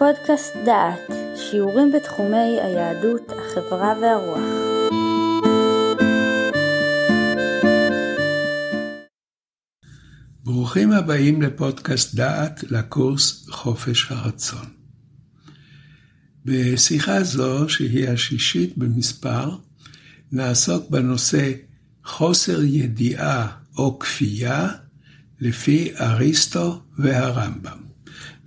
לפודקאסט דעת, שיעורים בתחומי היהדות, החברה והרוח. ברוכים הבאים לפודקאסט דעת לקורס חופש הרצון. בשיחה זו, שהיא השישית במספר, נעסוק בנושא חוסר ידיעה או כפייה לפי אריסטו והרמב"ם.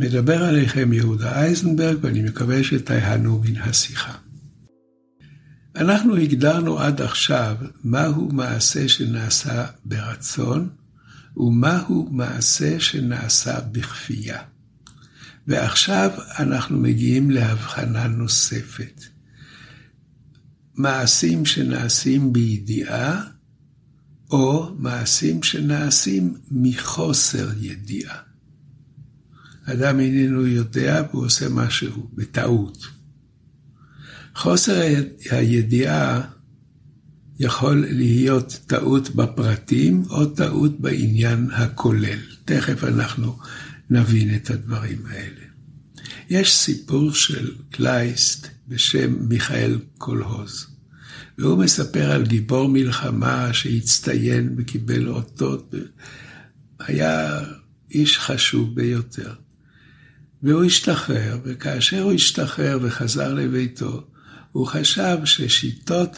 מדבר עליכם יהודה אייזנברג, ואני מקווה שתיהנו מן השיחה. אנחנו הגדרנו עד עכשיו מהו מעשה שנעשה ברצון, ומהו מעשה שנעשה בכפייה. ועכשיו אנחנו מגיעים להבחנה נוספת. מעשים שנעשים בידיעה, או מעשים שנעשים מחוסר ידיעה. אדם איננו יודע והוא עושה משהו בטעות. חוסר הידיעה יכול להיות טעות בפרטים או טעות בעניין הכולל. תכף אנחנו נבין את הדברים האלה. יש סיפור של קלייסט בשם מיכאל קולהוז, והוא מספר על גיבור מלחמה שהצטיין וקיבל אותות, היה איש חשוב ביותר. והוא השתחרר, וכאשר הוא השתחרר וחזר לביתו, הוא חשב ששיטות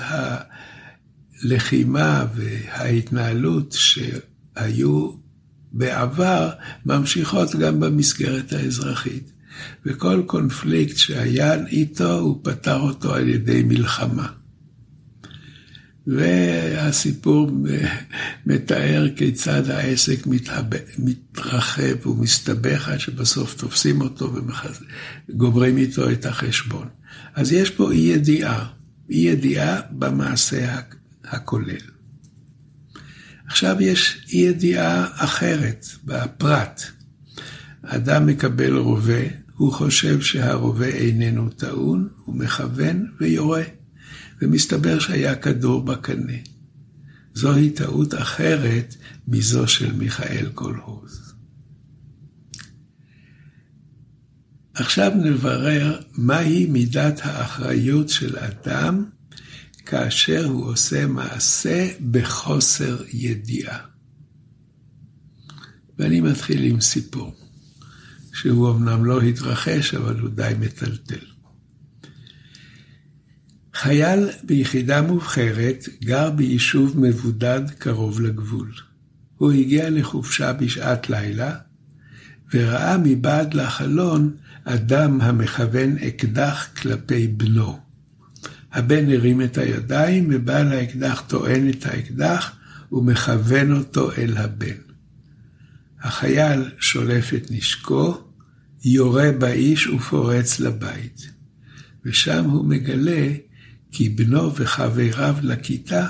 הלחימה וההתנהלות שהיו בעבר ממשיכות גם במסגרת האזרחית. וכל קונפליקט שהיה איתו, הוא פתר אותו על ידי מלחמה. והסיפור מתאר כיצד העסק מתרחב ומסתבך עד שבסוף תופסים אותו וגומרים איתו את החשבון. אז יש פה אי ידיעה, אי ידיעה במעשה הכולל. עכשיו יש אי ידיעה אחרת, בפרט. אדם מקבל רובה, הוא חושב שהרובה איננו טעון, הוא מכוון ויורה. ומסתבר שהיה כדור בקנה. זוהי טעות אחרת מזו של מיכאל קולהוז. עכשיו נברר מהי מידת האחריות של אדם כאשר הוא עושה מעשה בחוסר ידיעה. ואני מתחיל עם סיפור, שהוא אמנם לא התרחש, אבל הוא די מטלטל. חייל ביחידה מובחרת גר ביישוב מבודד קרוב לגבול. הוא הגיע לחופשה בשעת לילה, וראה מבעד לחלון אדם המכוון אקדח כלפי בנו. הבן הרים את הידיים, ובעל האקדח טוען את האקדח ומכוון אותו אל הבן. החייל שולף את נשקו, יורה באיש ופורץ לבית. ושם הוא מגלה כי בנו וחבריו לכיתה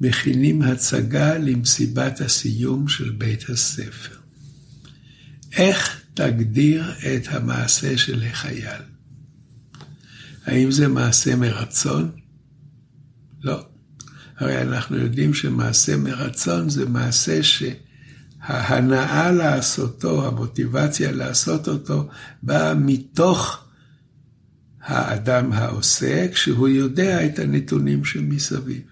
מכינים הצגה למסיבת הסיום של בית הספר. איך תגדיר את המעשה של החייל? האם זה מעשה מרצון? לא. הרי אנחנו יודעים שמעשה מרצון זה מעשה שההנאה לעשותו, המוטיבציה לעשות אותו, באה מתוך האדם העושה כשהוא יודע את הנתונים שמסביב.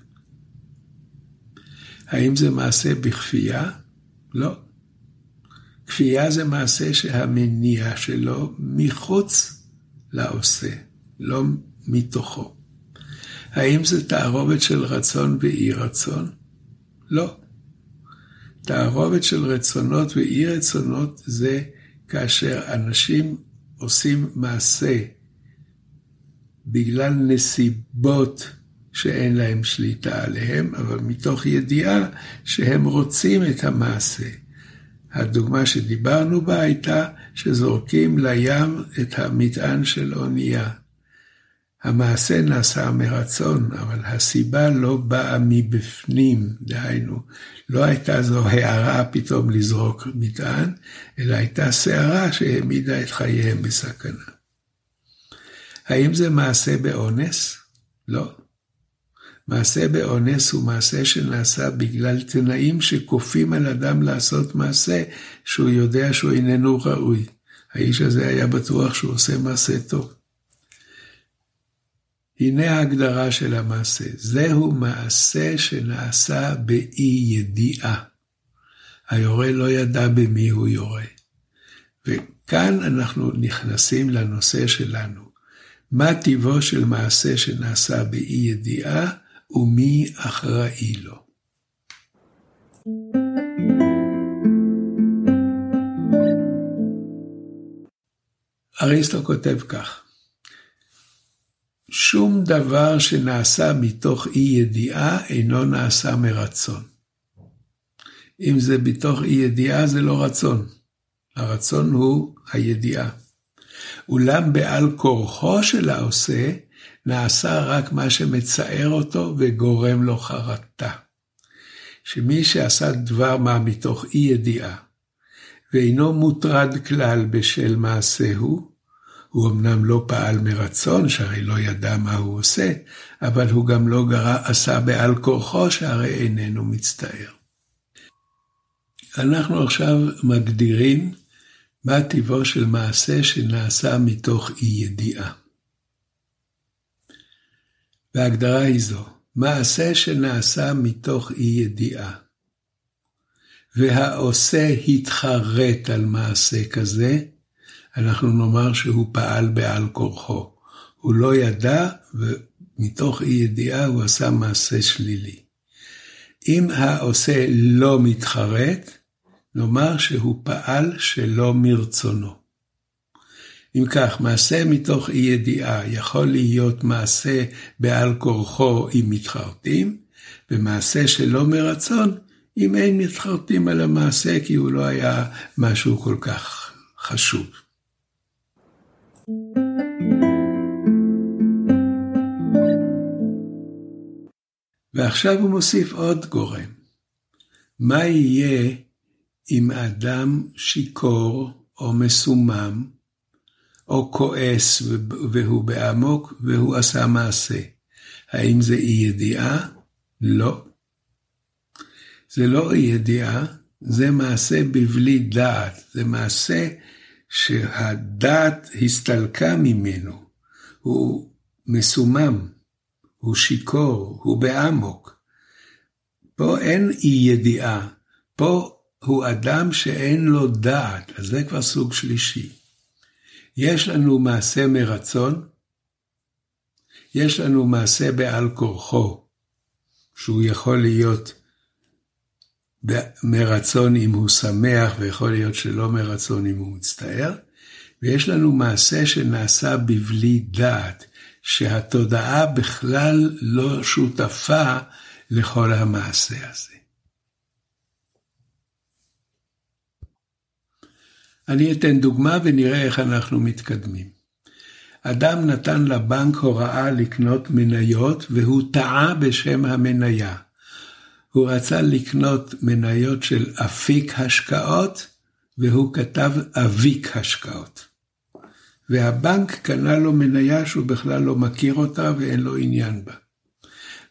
האם זה מעשה בכפייה? לא. כפייה זה מעשה שהמניע שלו מחוץ לעושה, לא מתוכו. האם זה תערובת של רצון ואי רצון? לא. תערובת של רצונות ואי רצונות זה כאשר אנשים עושים מעשה בגלל נסיבות שאין להם שליטה עליהם, אבל מתוך ידיעה שהם רוצים את המעשה. הדוגמה שדיברנו בה הייתה שזורקים לים את המטען של אונייה. המעשה נעשה מרצון, אבל הסיבה לא באה מבפנים, דהיינו, לא הייתה זו הערה פתאום לזרוק מטען, אלא הייתה סערה שהעמידה את חייהם בסכנה. האם זה מעשה באונס? לא. מעשה באונס הוא מעשה שנעשה בגלל תנאים שכופים על אדם לעשות מעשה שהוא יודע שהוא איננו ראוי. האיש הזה היה בטוח שהוא עושה מעשה טוב. הנה ההגדרה של המעשה, זהו מעשה שנעשה באי ידיעה. היורה לא ידע במי הוא יורה. וכאן אנחנו נכנסים לנושא שלנו. מה טיבו של מעשה שנעשה באי ידיעה ומי אחראי לו. אריסטו כותב כך: שום דבר שנעשה מתוך אי ידיעה אינו נעשה מרצון. אם זה מתוך אי ידיעה זה לא רצון. הרצון הוא הידיעה. אולם בעל כורחו של העושה, נעשה רק מה שמצער אותו וגורם לו חרטה. שמי שעשה דבר מה מתוך אי ידיעה, ואינו מוטרד כלל בשל מעשהו, הוא אמנם לא פעל מרצון, שהרי לא ידע מה הוא עושה, אבל הוא גם לא גרה, עשה בעל כורחו, שהרי איננו מצטער. אנחנו עכשיו מגדירים מה טיבו של מעשה שנעשה מתוך אי ידיעה. וההגדרה היא זו, מעשה שנעשה מתוך אי ידיעה, והעושה התחרט על מעשה כזה, אנחנו נאמר שהוא פעל בעל כורחו. הוא לא ידע, ומתוך אי ידיעה הוא עשה מעשה שלילי. אם העושה לא מתחרט, נאמר שהוא פעל שלא מרצונו. אם כך, מעשה מתוך אי ידיעה יכול להיות מעשה בעל כורחו אם מתחרטים, ומעשה שלא מרצון אם אין מתחרטים על המעשה כי הוא לא היה משהו כל כך חשוב. ועכשיו הוא מוסיף עוד גורם. מה יהיה אם אדם שיכור או מסומם, או כועס והוא באמוק והוא עשה מעשה? האם זה אי ידיעה? לא. זה לא אי ידיעה, זה מעשה בבלי דעת, זה מעשה שהדעת הסתלקה ממנו, הוא מסומם, הוא שיכור, הוא באמוק. פה אין אי ידיעה, פה הוא אדם שאין לו דעת, אז זה כבר סוג שלישי. יש לנו מעשה מרצון, יש לנו מעשה בעל כורחו, שהוא יכול להיות מרצון אם הוא שמח, ויכול להיות שלא מרצון אם הוא מצטער, ויש לנו מעשה שנעשה בבלי דעת, שהתודעה בכלל לא שותפה לכל המעשה הזה. אני אתן דוגמה ונראה איך אנחנו מתקדמים. אדם נתן לבנק הוראה לקנות מניות והוא טעה בשם המניה. הוא רצה לקנות מניות של אפיק השקעות, והוא כתב אביק השקעות. והבנק קנה לו מניה שהוא בכלל לא מכיר אותה ואין לו עניין בה.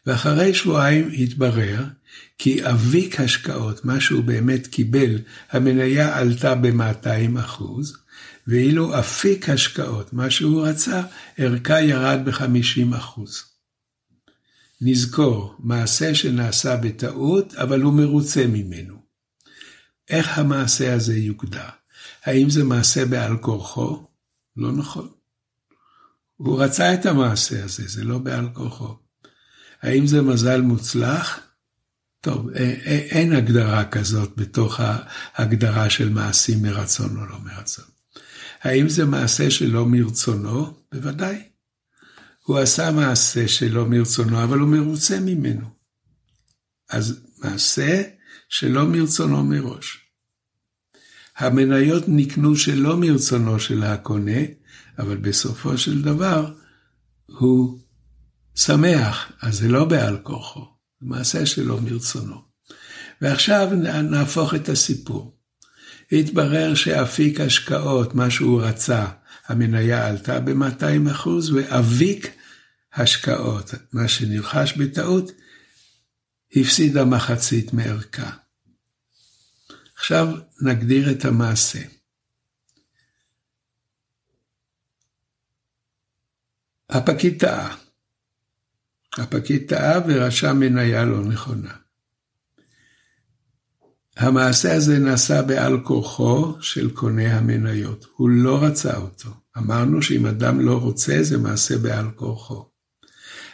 ואחרי שבועיים התברר כי אביק השקעות, מה שהוא באמת קיבל, המניה עלתה ב-200 אחוז, ואילו אפיק השקעות, מה שהוא רצה, ערכה ירד ב-50 אחוז. נזכור, מעשה שנעשה בטעות, אבל הוא מרוצה ממנו. איך המעשה הזה יוגדר? האם זה מעשה בעל כורחו? לא נכון. הוא רצה את המעשה הזה, זה לא בעל כורחו. האם זה מזל מוצלח? טוב, אין הגדרה כזאת בתוך ההגדרה של מעשים מרצון או לא מרצון. האם זה מעשה שלא מרצונו? בוודאי. הוא עשה מעשה שלא מרצונו, אבל הוא מרוצה ממנו. אז מעשה שלא מרצונו מראש. המניות נקנו שלא מרצונו של הקונה, אבל בסופו של דבר הוא שמח, אז זה לא בעל כורחו, זה מעשה שלו מרצונו. ועכשיו נהפוך את הסיפור. התברר שאפיק השקעות, מה שהוא רצה, המניה עלתה ב-200 אחוז, ואביק השקעות, מה שנרכש בטעות, הפסידה מחצית מערכה. עכשיו נגדיר את המעשה. הפקיד טעה. הפקיד טעה ורשם מניה לא נכונה. המעשה הזה נעשה בעל כורחו של קונה המניות. הוא לא רצה אותו. אמרנו שאם אדם לא רוצה, זה מעשה בעל כורחו.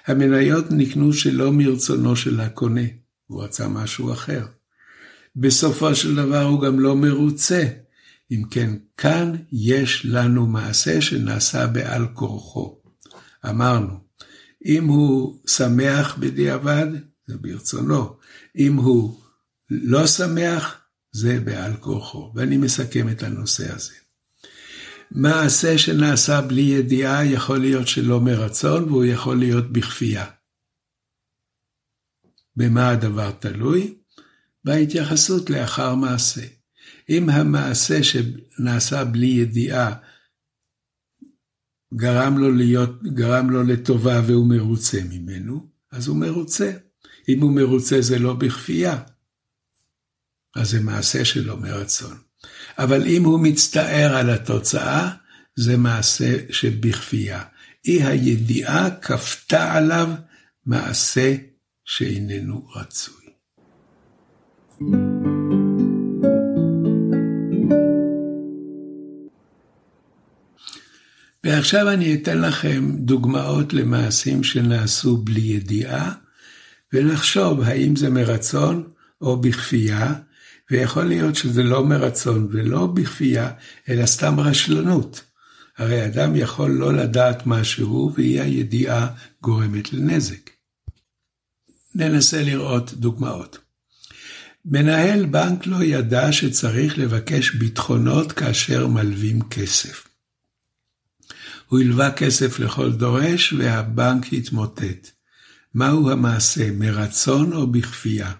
המניות נקנו שלא מרצונו של הקונה, הוא רצה משהו אחר. בסופו של דבר הוא גם לא מרוצה. אם כן, כאן יש לנו מעשה שנעשה בעל כורחו. אמרנו, אם הוא שמח בדיעבד, זה ברצונו. אם הוא לא שמח, זה בעל כורחו. ואני מסכם את הנושא הזה. מעשה שנעשה בלי ידיעה יכול להיות שלא מרצון, והוא יכול להיות בכפייה. במה הדבר תלוי? בהתייחסות לאחר מעשה. אם המעשה שנעשה בלי ידיעה גרם לו, להיות, גרם לו לטובה והוא מרוצה ממנו, אז הוא מרוצה. אם הוא מרוצה זה לא בכפייה, אז זה מעשה שלא מרצון. אבל אם הוא מצטער על התוצאה, זה מעשה שבכפייה. אי הידיעה כפתה עליו מעשה שאיננו רצוי. ועכשיו אני אתן לכם דוגמאות למעשים שנעשו בלי ידיעה, ולחשוב האם זה מרצון או בכפייה, ויכול להיות שזה לא מרצון ולא בכפייה, אלא סתם רשלנות. הרי אדם יכול לא לדעת משהו, ואי הידיעה גורמת לנזק. ננסה לראות דוגמאות. מנהל בנק לא ידע שצריך לבקש ביטחונות כאשר מלווים כסף. הוא הלווה כסף לכל דורש והבנק התמוטט. מהו המעשה, מרצון או בכפייה?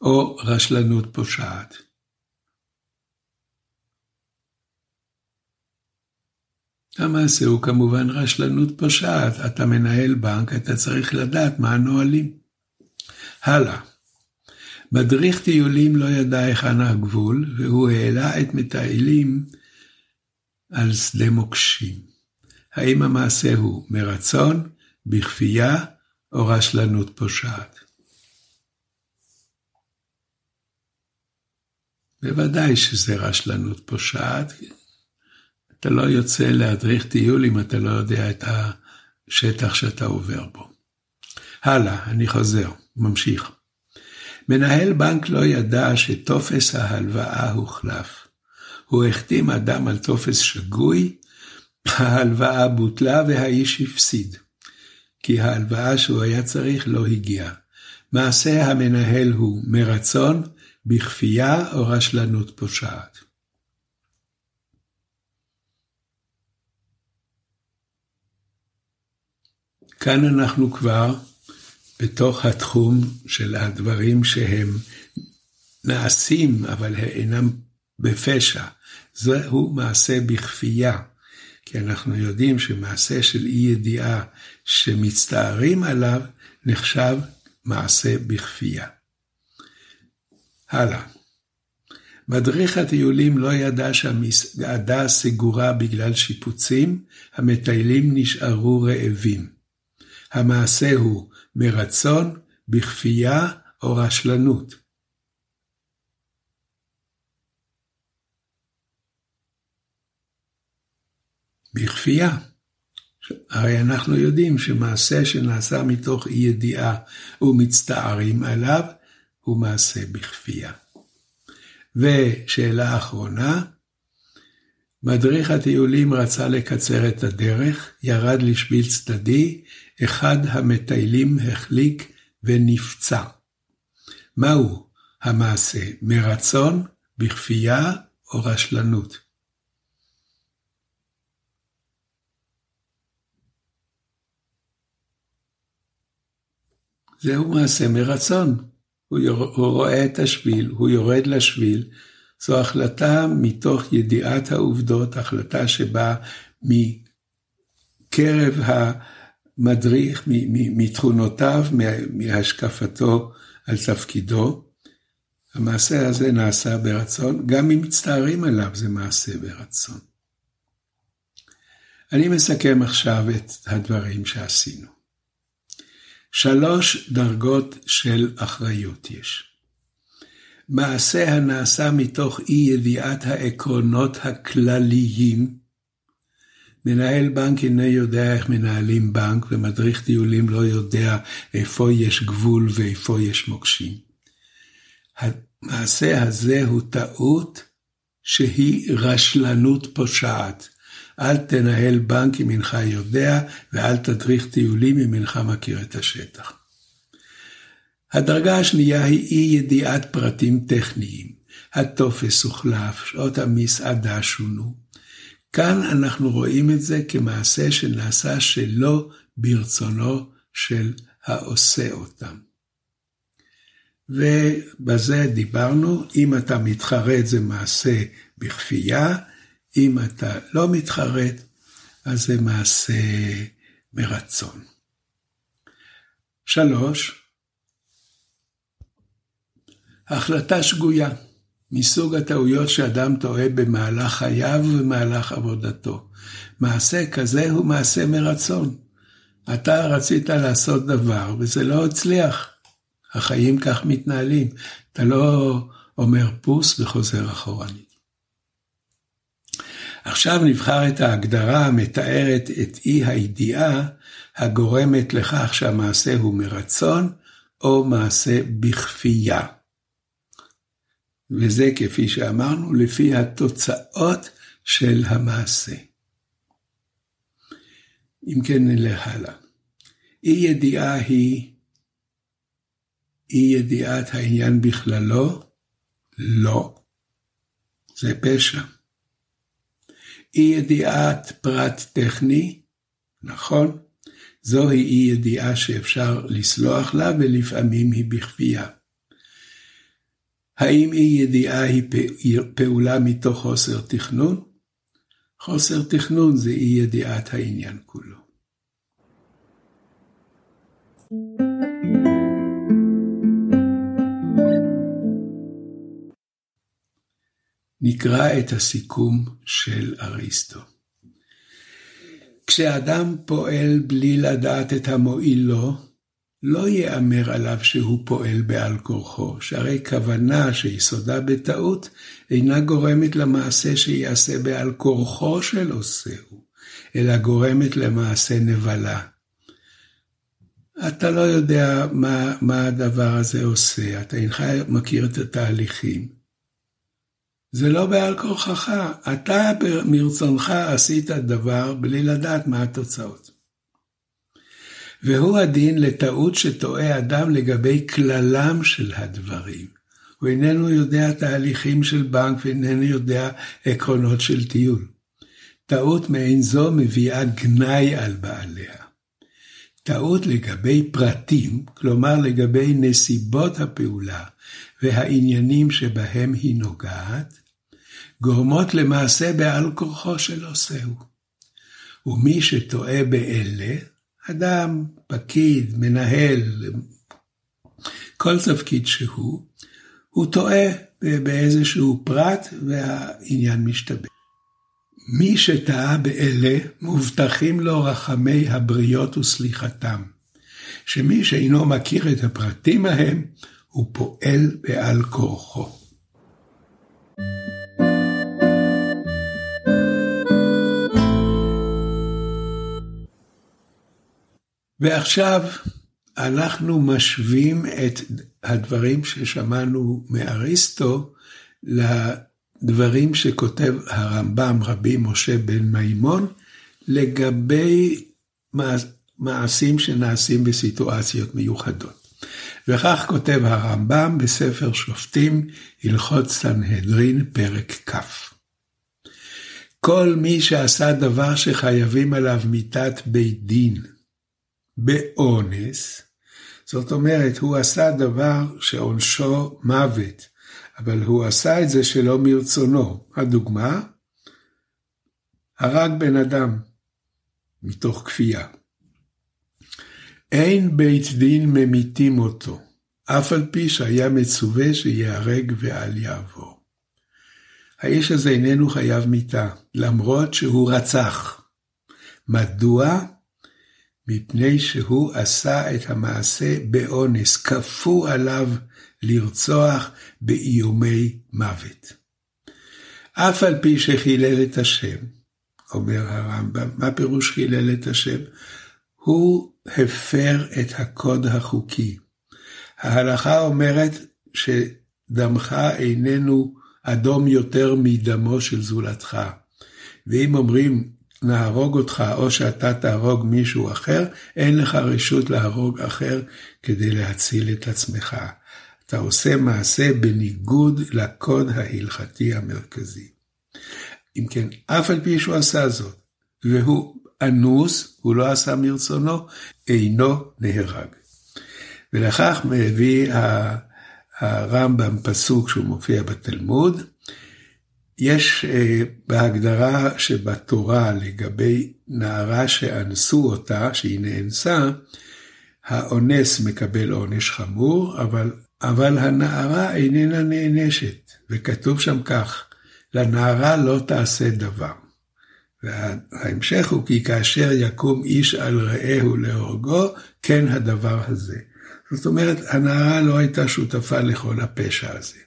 או רשלנות פושעת? המעשה הוא כמובן רשלנות פושעת. אתה מנהל בנק, אתה צריך לדעת מה הנהלים. הלאה. מדריך טיולים לא ידע היכן הגבול, והוא העלה את מטיילים על שדה מוקשים. האם המעשה הוא מרצון, בכפייה או רשלנות פושעת? בוודאי שזה רשלנות פושעת. אתה לא יוצא להדריך טיול אם אתה לא יודע את השטח שאתה עובר בו. הלאה, אני חוזר, ממשיך. מנהל בנק לא ידע שטופס ההלוואה הוחלף. הוא החתים אדם על טופס שגוי, ההלוואה בוטלה והאיש הפסיד. כי ההלוואה שהוא היה צריך לא הגיעה. מעשה המנהל הוא מרצון, בכפייה או רשלנות פושעת. כאן אנחנו כבר בתוך התחום של הדברים שהם נעשים, אבל אינם בפשע. זהו מעשה בכפייה. כי אנחנו יודעים שמעשה של אי ידיעה שמצטערים עליו, נחשב מעשה בכפייה. הלאה. מדריך הטיולים לא ידע שהמסעדה סגורה בגלל שיפוצים, המטיילים נשארו רעבים. המעשה הוא מרצון, בכפייה או רשלנות. בכפייה. הרי אנחנו יודעים שמעשה שנעשה מתוך אי ידיעה ומצטערים עליו, הוא מעשה בכפייה. ושאלה אחרונה, מדריך הטיולים רצה לקצר את הדרך, ירד לשביל צדדי, אחד המטיילים החליק ונפצע. מהו המעשה, מרצון, בכפייה או רשלנות? זהו מעשה מרצון. הוא, יור, הוא רואה את השביל, הוא יורד לשביל. זו החלטה מתוך ידיעת העובדות, החלטה שבאה מקרב המדריך, מתכונותיו, מהשקפתו על תפקידו. המעשה הזה נעשה ברצון, גם אם מצטערים עליו זה מעשה ברצון. אני מסכם עכשיו את הדברים שעשינו. שלוש דרגות של אחריות יש. מעשה הנעשה מתוך אי ידיעת העקרונות הכלליים. מנהל בנק אינו יודע איך מנהלים בנק, ומדריך טיולים לא יודע איפה יש גבול ואיפה יש מוקשים. המעשה הזה הוא טעות שהיא רשלנות פושעת. אל תנהל בנק אם אינך יודע, ואל תדריך טיולים אם אינך מכיר את השטח. הדרגה השנייה היא אי ידיעת פרטים טכניים. הטופס הוחלף, שעות המסעדה שונו. כאן אנחנו רואים את זה כמעשה שנעשה שלא ברצונו של העושה אותם. ובזה דיברנו, אם אתה מתחרט זה מעשה בכפייה, אם אתה לא מתחרט, אז זה מעשה מרצון. שלוש, החלטה שגויה, מסוג הטעויות שאדם טועה במהלך חייו ובמהלך עבודתו. מעשה כזה הוא מעשה מרצון. אתה רצית לעשות דבר וזה לא הצליח. החיים כך מתנהלים. אתה לא אומר פוס וחוזר אחורנית. עכשיו נבחר את ההגדרה המתארת את אי הידיעה הגורמת לכך שהמעשה הוא מרצון או מעשה בכפייה. וזה כפי שאמרנו, לפי התוצאות של המעשה. אם כן נלך הלאה. אי ידיעה היא אי ידיעת העניין בכללו? לא. זה פשע. אי ידיעת פרט טכני? נכון. זוהי אי ידיעה שאפשר לסלוח לה ולפעמים היא בכפייה. האם אי ידיעה היא פעולה מתוך חוסר תכנון? חוסר תכנון זה אי ידיעת העניין כולו. נקרא את הסיכום של אריסטו. כשאדם פועל בלי לדעת את המועיל לו, לא ייאמר עליו שהוא פועל בעל כורחו, שהרי כוונה שיסודה בטעות אינה גורמת למעשה שיעשה בעל כורחו של עושהו, אלא גורמת למעשה נבלה. אתה לא יודע מה, מה הדבר הזה עושה, אתה אינך מכיר את התהליכים. זה לא בעל כורחך, אתה מרצונך עשית דבר בלי לדעת מה התוצאות. והוא הדין לטעות שטועה אדם לגבי כללם של הדברים. הוא איננו יודע תהליכים של בנק ואיננו יודע עקרונות של טיול. טעות מעין זו מביאה גנאי על בעליה. טעות לגבי פרטים, כלומר לגבי נסיבות הפעולה והעניינים שבהם היא נוגעת, גורמות למעשה בעל כורחו של עושהו. ומי שטועה באלה, אדם, פקיד, מנהל, כל תפקיד שהוא, הוא טועה באיזשהו פרט והעניין משתבש. מי שטעה באלה, מובטחים לו רחמי הבריות וסליחתם, שמי שאינו מכיר את הפרטים ההם, הוא פועל בעל כורחו. ועכשיו אנחנו משווים את הדברים ששמענו מאריסטו לדברים שכותב הרמב"ם רבי משה בן מימון לגבי מעשים שנעשים בסיטואציות מיוחדות. וכך כותב הרמב"ם בספר שופטים, הלכות סנהדרין, פרק כ'. כל מי שעשה דבר שחייבים עליו מיתת בית דין, באונס, זאת אומרת, הוא עשה דבר שעונשו מוות, אבל הוא עשה את זה שלא מרצונו. הדוגמה, הרג בן אדם מתוך כפייה. אין בית דין ממיתים אותו, אף על פי שהיה מצווה שיהרג ואל יעבור. האיש הזה איננו חייב מיתה, למרות שהוא רצח. מדוע? מפני שהוא עשה את המעשה באונס, כפו עליו לרצוח באיומי מוות. אף על פי שחילל את השם, אומר הרמב"ם, מה פירוש חילל את השם? הוא הפר את הקוד החוקי. ההלכה אומרת שדמך איננו אדום יותר מדמו של זולתך. ואם אומרים נהרוג אותך או שאתה תהרוג מישהו אחר, אין לך רשות להרוג אחר כדי להציל את עצמך. אתה עושה מעשה בניגוד לקוד ההלכתי המרכזי. אם כן, אף על פי שהוא עשה זאת, והוא אנוס, הוא לא עשה מרצונו, אינו נהרג. ולכך מביא הרמב"ם פסוק שהוא מופיע בתלמוד, יש אה, בהגדרה שבתורה לגבי נערה שאנסו אותה, שהיא נאנסה, האונס מקבל עונש חמור, אבל, אבל הנערה איננה נענשת, וכתוב שם כך, לנערה לא תעשה דבר. וההמשך הוא כי כאשר יקום איש על רעהו להורגו, כן הדבר הזה. זאת אומרת, הנערה לא הייתה שותפה לכל הפשע הזה.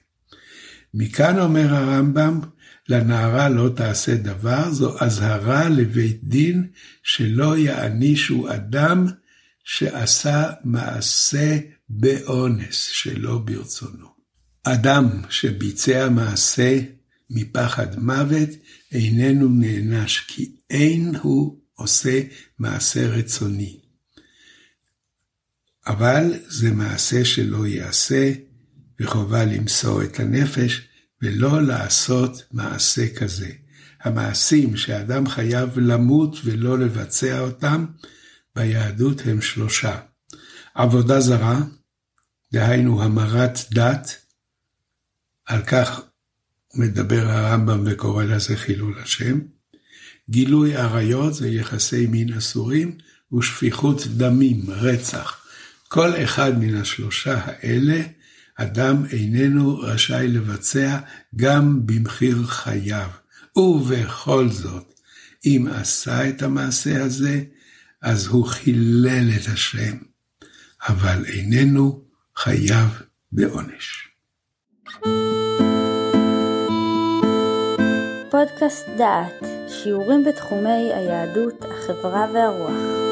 מכאן אומר הרמב"ם, לנערה לא תעשה דבר, זו אזהרה לבית דין שלא יענישו אדם שעשה מעשה באונס שלא ברצונו. אדם שביצע מעשה מפחד מוות איננו נענש, כי אין הוא עושה מעשה רצוני. אבל זה מעשה שלא ייעשה, וחובה למסור את הנפש, ולא לעשות מעשה כזה. המעשים שאדם חייב למות ולא לבצע אותם, ביהדות הם שלושה. עבודה זרה, דהיינו המרת דת, על כך מדבר הרמב"ם וקורא לזה חילול השם. גילוי עריות זה יחסי מין אסורים, ושפיכות דמים, רצח. כל אחד מן השלושה האלה אדם איננו רשאי לבצע גם במחיר חייו. ובכל זאת, אם עשה את המעשה הזה, אז הוא חילל את השם, אבל איננו חייב בעונש. פודקאסט דעת, שיעורים בתחומי היהדות, החברה והרוח.